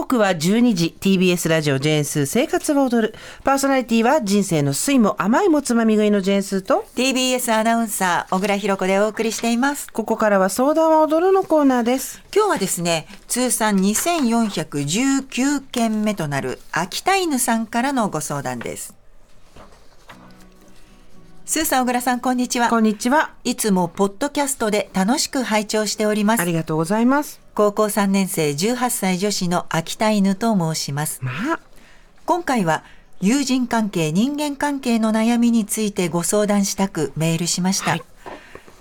刻は12時 TBS ラジオジェーンスー生活は踊る。パーソナリティは人生の酸いも甘いもつまみ食いのジェーンスーと TBS アナウンサー小倉弘子でお送りしています。ここからは相談は踊るのコーナーです。今日はですね通算2419件目となる秋田犬さんからのご相談ですスーさん小倉さんこんにちは。こんにちは。いつもポッドキャストで楽しく拝聴しております。ありがとうございます。高校3年生18歳女子の秋田犬と申します。まあ。今回は友人関係人間関係の悩みについてご相談したくメールしました、はい。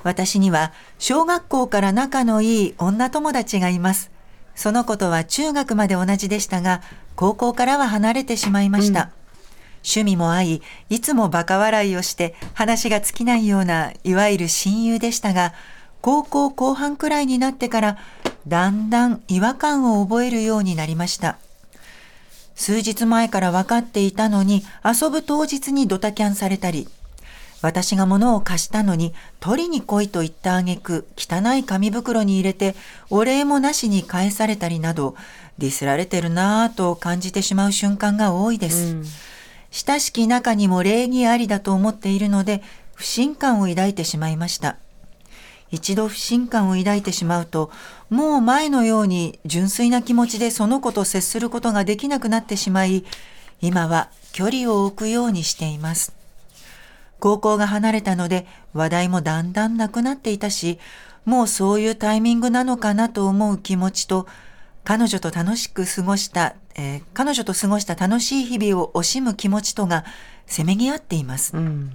私には小学校から仲のいい女友達がいます。その子とは中学まで同じでしたが高校からは離れてしまいました、趣味も合いいつもバカ笑いをして話が尽きないようないわゆる親友でしたが高校後半くらいになってからだんだん違和感を覚えるようになりました。数日前から分かっていたのに遊ぶ当日にドタキャンされたり私が物を貸したのに取りに来いと言った挙句汚い紙袋に入れてお礼もなしに返されたりなどディスられてるなぁと感じてしまう瞬間が多いです、親しき中にも礼儀ありだと思っているので不信感を抱いてしまいました。一度不信感を抱いてしまうともう前のように純粋な気持ちでその子と接することができなくなってしまい今は距離を置くようにしています。高校が離れたので話題もだんだんなくなっていたしもうそういうタイミングなのかなと思う気持ちと彼女と楽しく過ごした、えー彼女と過ごした楽しい日々を惜しむ気持ちとがせめぎ合っています、うん。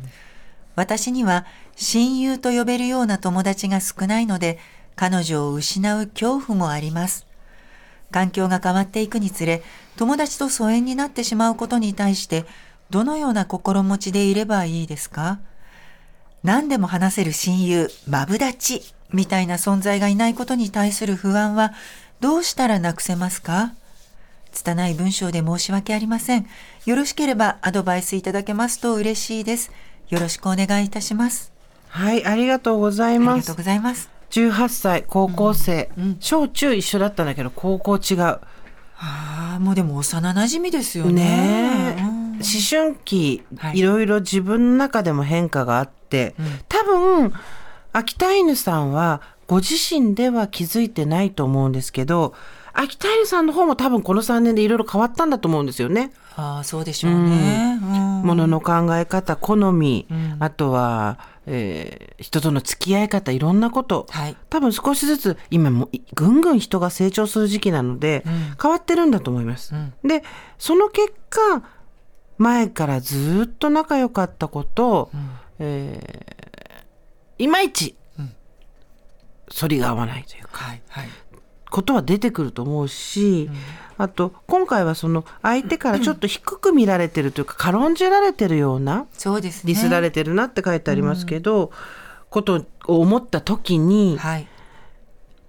私には親友と呼べるような友達が少ないので彼女を失う恐怖もあります。環境が変わっていくにつれ友達と疎遠になってしまうことに対してどのような心持ちでいればいいですか？何でも話せる親友、マブダチみたいな存在がいないことに対する不安はどうしたらなくせますか？拙い文章で申し訳ありません。よろしければアドバイスいただけますと嬉しいです。よろしくお願いいたします。はいありがとうございありがとうますございます。18歳高校生、うん小中一緒だったんだけど高校違うああ、もうでも幼馴染ですよね。ねえ、うん思春期、はいい、ろいろ自分の中でも変化があって、多分秋田犬さんはご自身では気づいてないと思うんですけど秋田犬さんの方も多分この3年でいろいろ変わったんだと思うんですよね。ああ、そうでしょうね。うんものの考え方好み、うんあとは、えー人との付き合い方いろんなこと、はい。多分少しずつ今もいぐんぐん人が成長する時期なので、うん変わってるんだと思います。うんでその結果前からずっと仲良かった子と、えーいまいち反りが合わないというかはい。はい。ことは出てくると思うし、あと今回はその相手からちょっと低く見られてるというか軽んじられてるようなそうですね。ディスられてるなって書いてありますけど、ことを思った時にはい。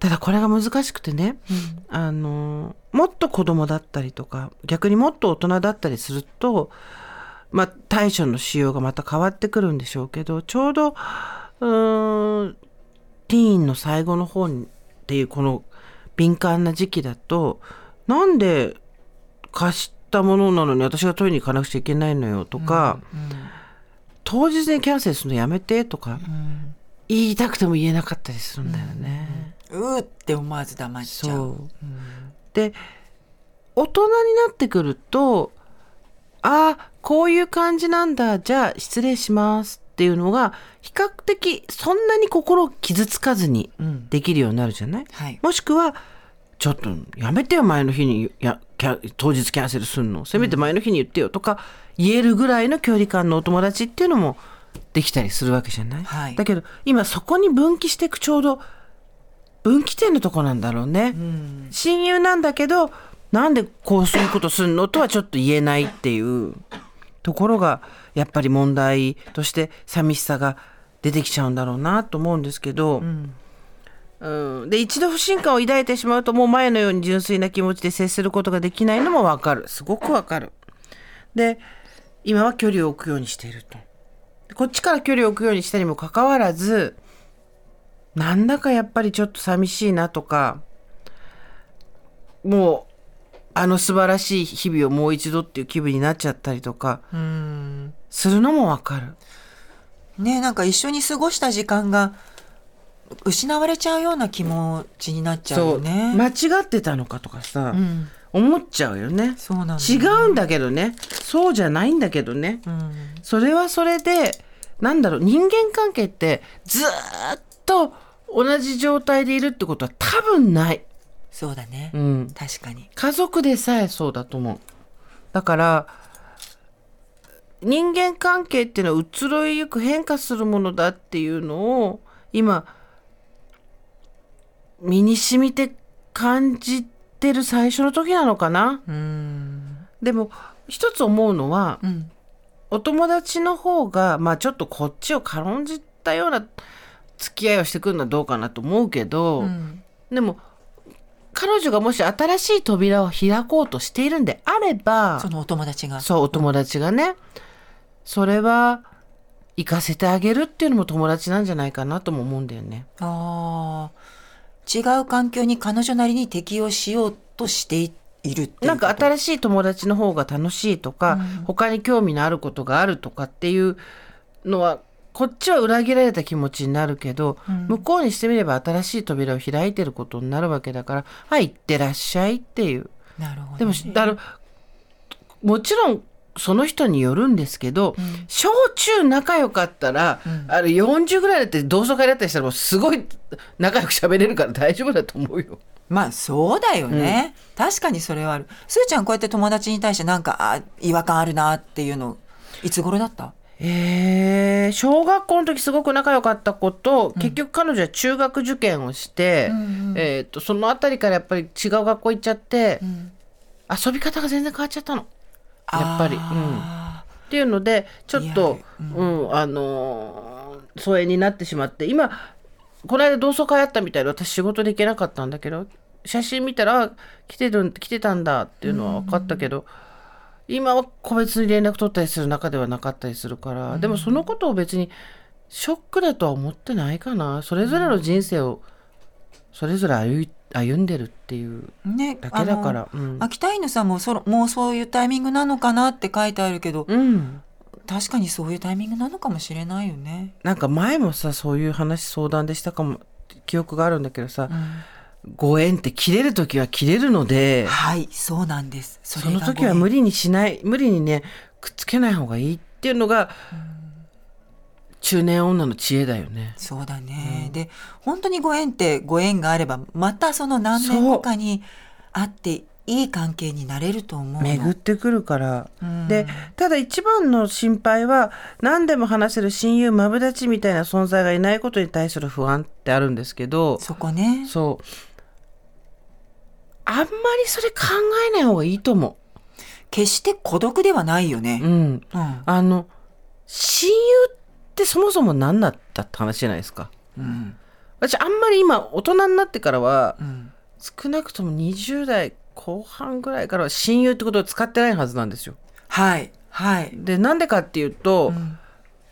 ただこれが難しくてね、あのもっと子供だったりとか逆にもっと大人だったりすると、まあ、対処の仕様がまた変わってくるんでしょうけどちょうどうーんティーンの最後の方にっていうこの敏感な時期だとなんで貸したものなのに私が取りに行かなくちゃいけないのよとか、当日にキャンセルするのやめてとか、言いたくても言えなかったりするんだよね。うーって思わず黙っちゃう。そう。で大人になってくるとああこういう感じなんだじゃあ失礼しますっていうのが比較的そんなに心を傷つかずにうん。できるようになるじゃない、はい。もしくはちょっとやめてよ前の日にや当日キャンセルするの。せめて前の日に言ってよとか言えるぐらいの距離感のお友達っていうのもできたりするわけじゃない、はい。だけど今そこに分岐していくちょうど分岐点のとこなんだろうね、うん。親友なんだけどなんでこうそういうことするの？とはちょっと言えないっていうところがやっぱり問題として寂しさが出てきちゃうんだろうなと思うんですけど、うんうん、で一度不信感を抱いてしまうともう前のように純粋な気持ちで接することができないのもわかるすごくわかる。で今は距離を置くようにしていると。こっちから距離を置くようにしたにもかかわらずなんだかやっぱりちょっと寂しいなとかもうあの素晴らしい日々をもう一度っていう気分になっちゃったりとかうんするのもわかる。ねなんか一緒に過ごした時間が失われちゃうような気持ちになっちゃうよね。間違ってたのかとかさ、うん、思っちゃうよね。そうなんだ、違うんだけどね。そうじゃないんだけどね、うん。それはそれでなんだろう人間関係ってずーっと同じ状態でいるってことは多分ない、そうだね、うん、確かに。家族でさえそうだと思う。だから人間関係っていうのは移ろいゆく変化するものだっていうのを今身に染みて感じてる最初の時なのかな。うん。でも一つ思うのは、うん。お友達の方がまあちょっとこっちを軽んじたような付き合いをしてくるのはどうかなと思うけど、うん。でも彼女がもし新しい扉を開こうとしているんであればそのお友達が。そうお友達がねそれは行かせてあげるっていうのも友達なんじゃないかなとも思うんだよね。ああ違う環境に彼女なりに適応しようとしているってなんか新しい友達の方が楽しいとか、うん他に興味のあることがあるとかっていうのはこっちは裏切られた気持ちになるけど、うん。向こうにしてみれば新しい扉を開いてることになるわけだから「はい行ってらっしゃい」っていう。なるほど、でも、あのもちろんその人によるんですけど、うん。小中仲良かったら、うん。あれ40ぐらいだって同窓会だったりしたらもうすごい仲良く喋れるから大丈夫だと思うよ。まあそうだよね、確かにそれはある。すーちゃんこうやって友達に対してなんかあ違和感あるなっていうのいつ頃だった？えー、小学校の時すごく仲良かった子と、結局彼女は中学受験をして、うんうんえー、とその辺りからやっぱり違う学校行っちゃって、ん。遊び方が全然変わっちゃったの。やっぱり。あっていうのでちょっと、リアルうんあのー疎遠になってしまって今この間同窓会あったみたいで私仕事で行けなかったんだけど写真見たらあ来てる来てたんだっていうのは分かったけど、今は個別に連絡取ったりする中ではなかったりするから、でもそのことを別にショックだとは思ってないかな。それぞれの人生をそれぞれ歩い歩んでるっていうだけだかあら。うん。の秋田犬さんもそろもうそういうタイミングなのかなって書いてあるけど、うん。確かにそういうタイミングなのかもしれないよね。なんか前もさそういう話相談でしたかも記憶があるんだけどさ、うんご縁って切れる時は切れるのではいそうなんです。そその時は無理にしない無理にねくっつけない方がいいっていうのが、中年女の知恵だよね。そうだね、で本当にご縁ってご縁があればまたその何年後かに会っていい関係になれると思うの。巡ってくるから、うん。でただ一番の心配は何でも話せる親友マブダチみたいな存在がいないことに対する不安ってあるんですけどそこね。そうあんまりそれ考えない方がいいと思決して孤独ではないよう。ね。うん、うんあの親友ってそもそも何だったって話じゃないですか。うん私あんまり今大人になってからはうん少なくとも20代後半ぐらいからは親友ってことを使ってないはずなんですよ。はいはい。でなんでかっていうと、うん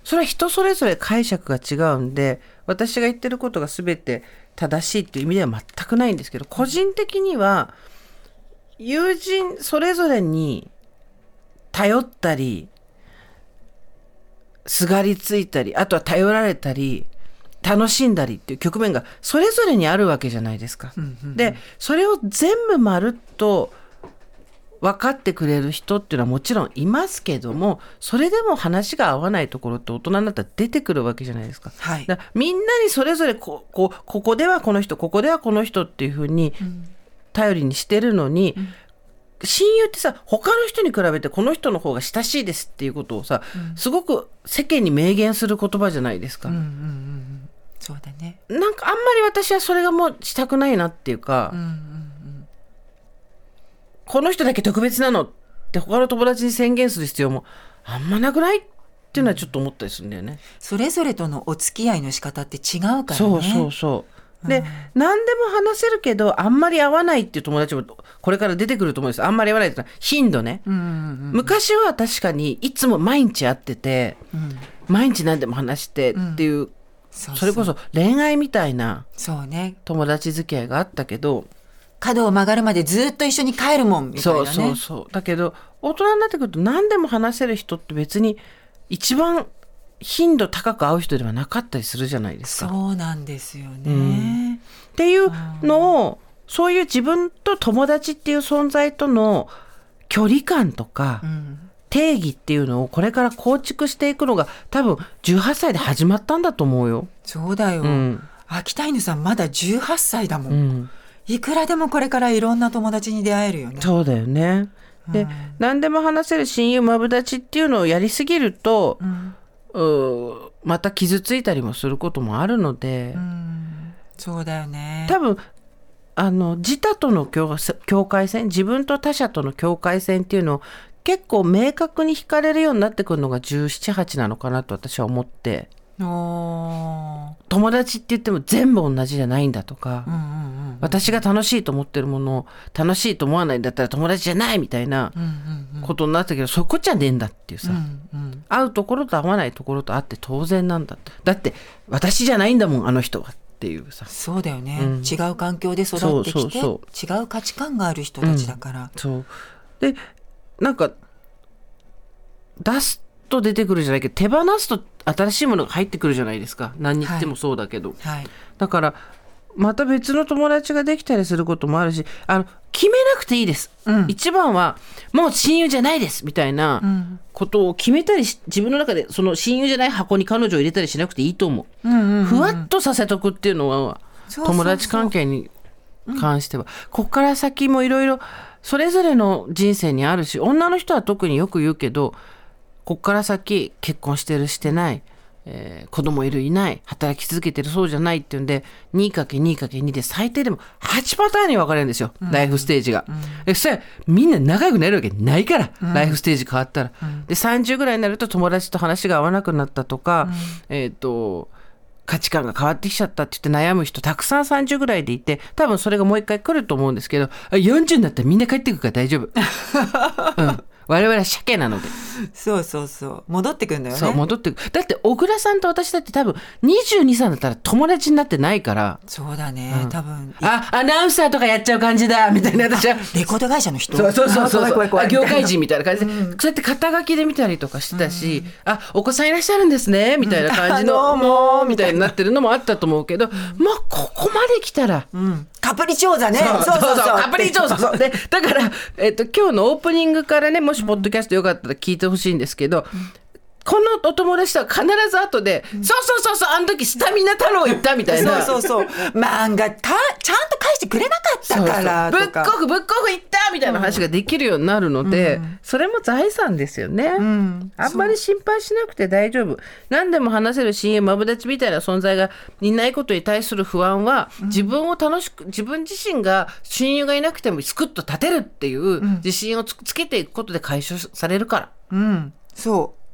それは人それぞれ解釈が違うんで私が言ってることが全て正しいっていう意味では全くないんですけど個人的には友人それぞれに頼ったりすがりついたりあとは頼られたり楽しんだりっていう局面がそれぞれにあるわけじゃないですか。でそれを全部まるっと分かってくれる人っていうのはもちろんいますけどもそれでも話が合わないところって大人になったら出てくるわけじゃないですか。はい。だみんなにそれぞれここうここではこの人ここではこの人っていうふうに頼りにしてるのに、親友ってさ他の人に比べてこの人の方が親しいですっていうことをさ、すごく世間に明言する言葉じゃないですか。うんうんうんそうだねなんかあんまり私はそれがもうしたくないなっていうか、うんうんこの人だけ特別なのって他の友達に宣言する必要もあんまなくないっていうのはちょっと思ったりするんだよね。それぞれとのお付き合いの仕方って違うからね。そうそうそう。で、何でも話せるけどあんまり合わないっていう友達もこれから出てくると思うんですあんまり合わないっていうのは頻度ね、うんうん昔は確かにいつも毎日会ってて、うん。毎日何でも話してっていう、そう。それこそ恋愛みたいなそうね。友達付き合いがあったけど、角を曲がるまでずっと一緒に帰るもんみたいなね。そうそうそう。だけど大人になってくると何でも話せる人って別に一番頻度高く会う人ではなかったりするじゃないですか。そうなんですよね、うん。っていうのをそういう自分と友達っていう存在との距離感とかうん。定義っていうのをこれから構築していくのが多分18歳で始まったんだと思うよ。そうだよ、うん。秋田犬さんまだ18歳だもん、うん、いくらでもこれからいろんな友達に出会えるよね。そうだよね。で、何でも話せる親友マブダチっていうのをやりすぎると、うん。また傷ついたりもすることもあるので、うん。そうだよね。多分あの自他との境境界線自分と他者との境界線っていうのを結構明確に惹かれるようになってくるのが1718なのかなと私は思って友達って言っても全部同じじゃないんだとか、うんうんうん私が楽しいと思ってるものを楽しいと思わないんだったら友達じゃないみたいなうんうんことになったけど、そこじゃねえんだっていうさ、うんうん会うところと会わないところと会って当然なんだって。だって私じゃないんだもんあの人はっていうさ。そうだよね、うん。違う環境で育ってそうきてそう。そ違う価値観がある人たちだから、そう。でなんか出すと出てくるじゃないけど手放すと新しいものが入ってくるじゃないですか。何に言ってもそうだけど、はい。だからまた別の友達ができたりすることもあるしあの決めなくていいです、うん。一番はもう親友じゃないです。みたいなうん。ことを決めたりし自分の中でその親友じゃない箱に彼女を入れたりしなくていいと思う、うんうんうんふわっとさせとくっていうのは友達関係に関しては。こっから先もいろいろそれぞれの人生にあるし女の人は特によく言うけどこっから先結婚してるしてない、えー子供いるいない働き続けてるそうじゃないっていうんで 2×2×2 で最低でも8パターンに分かれるんですよ、ライフステージが。でそれみんな仲良くなれるわけないから、ライフステージ変わったら。で30ぐらいになると友達と話が合わなくなったとか、えっ、と価値観が変わってきちゃったって言って悩む人たくさん30ぐらいでいて多分それがもう一回来ると思うんですけどあ40になったらみんな帰ってくるから大丈夫、うん、我々は鮭なので、そうそうそう。戻ってくんだよね。そう戻ってく。るだって小倉さんと私だって多分22歳だったら友達になってないから。そうだね、多分。あアナウンサーとかやっちゃう感じだ。みたいな私は。レコード会社の人？そうそうそうそうあ怖い怖い怖い。あ業界人みたいな感じで、そうやって肩書きで見たりとかしてたし、あお子さんいらっしゃるんですね。みたいな感じの、どうもみたいになってるのもあったと思うけど、まあここまで来たら、うん。カプリチョーザねそうそう。そうカプリチョーザそう。でだから、えっと今日のオープニングからねもしポッドキャストよかったら聞いてほしいんですけど、このお友達とは必ず後で、そうそうそうそうあの時スタミナ太郎行ったみたいな。そうそうそう。漫画たちゃんと返してくれなかったからそうそう。とかブックオフブックオフ行ったみたいな話ができるようになるので、それも財産ですよね、ん。あんまり心配しなくて大丈夫。何でも話せる親友マブダチみたいな存在がいないことに対する不安は、自分を楽しく自分自身が親友がいなくてもスクッと立てるっていう自信をつつけていくことで解消されるから。うん。そう。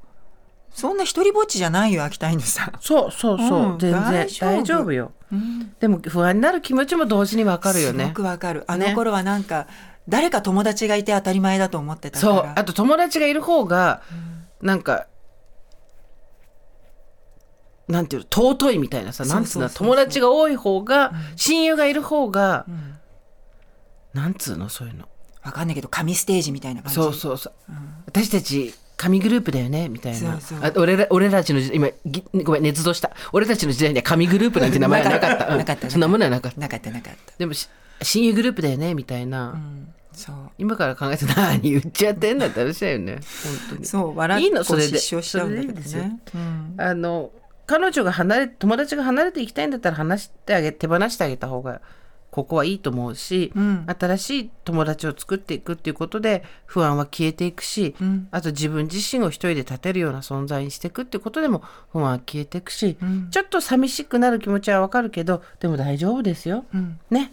そんな一人ぼっちじゃないよ秋田犬さん。そうそうそう、うん。全然。大丈夫。大丈夫よ、でも不安になる気持ちも同時にわかるよすごねくわかる。あの頃はなんか、誰か友達がいて当たり前だと思ってたから。そう。あと友達がいる方がなんか、なんていうの尊いみたいなさなんつうの友達が多い方が、親友がいる方が、ん。なんつうのそういうの。わかんないけど神ステージみたいな感じ。そうそうそう、私たち神グループだよねみたいな。そうそう。あ俺ら俺たちの時今ぎごめん捏造した。俺たちの時代には神グループなんて名前はなかった。うん。なかったそんなものはなかった。なかったなかった。でもし親友グループだよねみたいな、うんそう。今から考えて何言っちゃってんだって話だよね。本当に。そう笑いいのっそれで。失笑しちゃうんだけどね。うん。あの彼女が離れ友達が離れていきたいんだったら話してあげ手放してあげた方がここはいいと思うし、うん。新しい友達を作っていくっていうことで不安は消えていくし、うん。あと自分自身を一人で立てるような存在にしていくっていうことでも不安は消えていくし、うん。ちょっと寂しくなる気持ちはわかるけどでも大丈夫ですよ。うん。ね。